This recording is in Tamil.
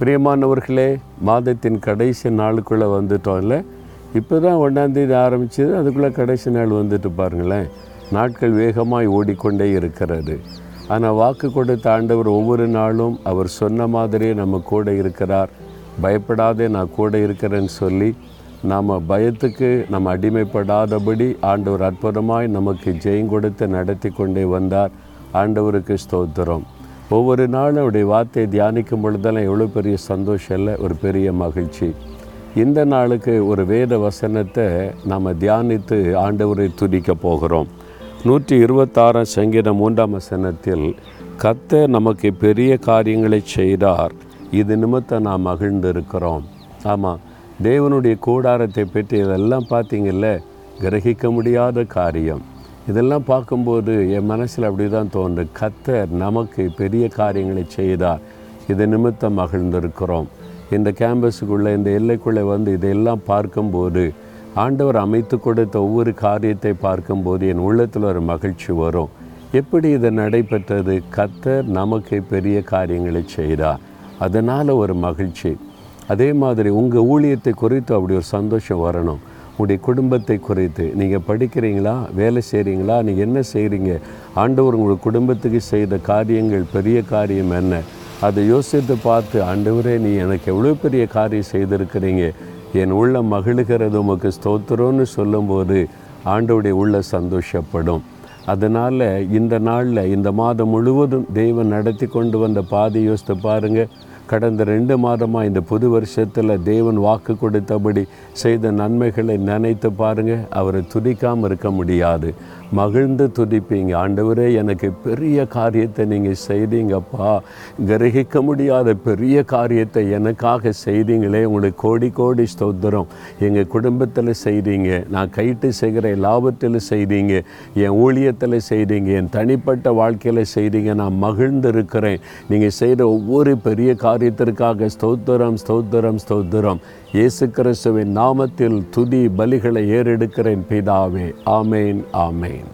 பிரியமானவர்களே மாதத்தின் கடைசி நாளுக்குள்ளே வந்துட்டோம் இல்லை? இப்போ தான் ஒன்றாந்தேதி ஆரம்பிச்சது அதுக்குள்ளே கடைசி நாள் வந்துட்டு பாருங்களேன். நாட்கள் வேகமாய் ஓடிக்கொண்டே இருக்கிறது. ஆனால் வாக்கு கொடுத்த ஆண்டவர் ஒவ்வொரு நாளும் அவர் சொன்ன மாதிரியே நம்ம கூட இருக்கிறார். பயப்படாதே நான் கூட இருக்கிறேன்னு சொல்லி நாம் பயத்துக்கு நம்ம அடிமைப்படாதபடி ஆண்டவர் அற்புதமாய் நமக்கு ஜெயம் கொடுத்து நடத்தி கொண்டே வந்தார். ஆண்டவருக்கு ஸ்தோத்திரம். ஒவ்வொரு நாளும் அவருடைய வார்த்தையை தியானிக்கும் பொழுதெல்லாம் எவ்வளோ பெரிய சந்தோஷம் இல்லை ஒரு பெரிய மகிழ்ச்சி. இந்த நாளுக்கு ஒரு வேத வசனத்தை நாம் தியானித்து ஆண்டவரை துதிக்க போகிறோம். நூற்றி இருபத்தாறாம் சங்கீதம் மூன்றாம் வசனத்தில் கத்த நமக்கு பெரிய காரியங்களை செய்தார். இது நிமித்தம் நாம் மகிழ்ந்திருக்கிறோம். ஆமாம் தேவனுடைய கூடாரத்தை பற்றி இதெல்லாம் பார்த்தீங்கல்ல கிரகிக்க முடியாத காரியம். இதெல்லாம் பார்க்கும்போது என் மனசில் அப்படி தான் தோன்று கத்தர் நமக்கு பெரிய காரியங்களை செய்தார். இது நிமித்தம் மகிழ்ந்திருக்கிறோம். இந்த கேம்பஸுக்குள்ளே இந்த எல்லைக்குள்ளே வந்து இதையெல்லாம் பார்க்கும்போது ஆண்டவர் அமைத்து கொடுத்த ஒவ்வொரு காரியத்தை பார்க்கும்போது என் உள்ளத்தில் ஒரு மகிழ்ச்சி வரும். எப்படி இது நடைபெற்றது? கத்தர் நமக்கு பெரிய காரியங்களை செய்தார். அதனால் ஒரு மகிழ்ச்சி. அதே மாதிரி உங்கள் ஊழியத்தை குறித்து அப்படி ஒரு சந்தோஷம் வரணும். உங்களுடைய குடும்பத்தை குறைத்து நீங்கள் படிக்கிறீங்களா வேலை செய்கிறீங்களா நீங்கள் என்ன செய்கிறீங்க ஆண்டவர் உங்கள் குடும்பத்துக்கு செய்த காரியங்கள் பெரிய காரியம் என்ன? அதை யோசித்து பார்த்து ஆண்டவரே நீ எனக்கு எவ்வளோ பெரிய காரியம் செய்திருக்கிறீங்க? என் உள்ள மகிழுகிறது உமக்கு ஸ்தோத்திரம்னு சொல்லும்போது ஆண்டவுடைய உள்ள சந்தோஷப்படும். அதனால் இந்த நாளில் இந்த மாதம் முழுவதும் தெய்வம் நடத்தி கொண்டு வந்த பாதை யோசித்து பாருங்கள் கடந்த ரெண்டு மாதமாக இந்த புது வருஷத்தில் தேவன் வாக்கு கொடுத்தபடி செய்த நன்மைகளை நினைத்து பாருங்கள் அவரை துதிக்காமல் இருக்க முடியாது. மகிழ்ந்து துதிப்பீங்க. ஆண்டவரே எனக்கு பெரிய காரியத்தை நீங்கள் செய்தீங்கப்பா. கிரகிக்க முடியாத பெரிய காரியத்தை எனக்காக செய்தீங்களே. உங்களுக்கு கோடி கோடி ஸ்தோத்திரம். எங்கள் குடும்பத்தில் செய்தீங்க. நான் கைட்டு செய்கிற லாபத்தில் செய்தீங்க. என் ஊழியத்தில் செய்தீங்க. என் தனிப்பட்ட வாழ்க்கையில் செய்தீங்க. நான் மகிழ்ந்து இருக்கிறேன் நீங்கள் செய்கிற ஒவ்வொரு பெரிய காரியத்திற்காக ஸ்தோத்திரம் ஸ்தோத்திரம் ஸ்தோத்திரம். இயேசு கிறிஸ்துவின் நாமத்தில் துதி பலிகளை ஏறெடுக்கிறேன் பிதாவே. ஆமேன் ஆமேன்.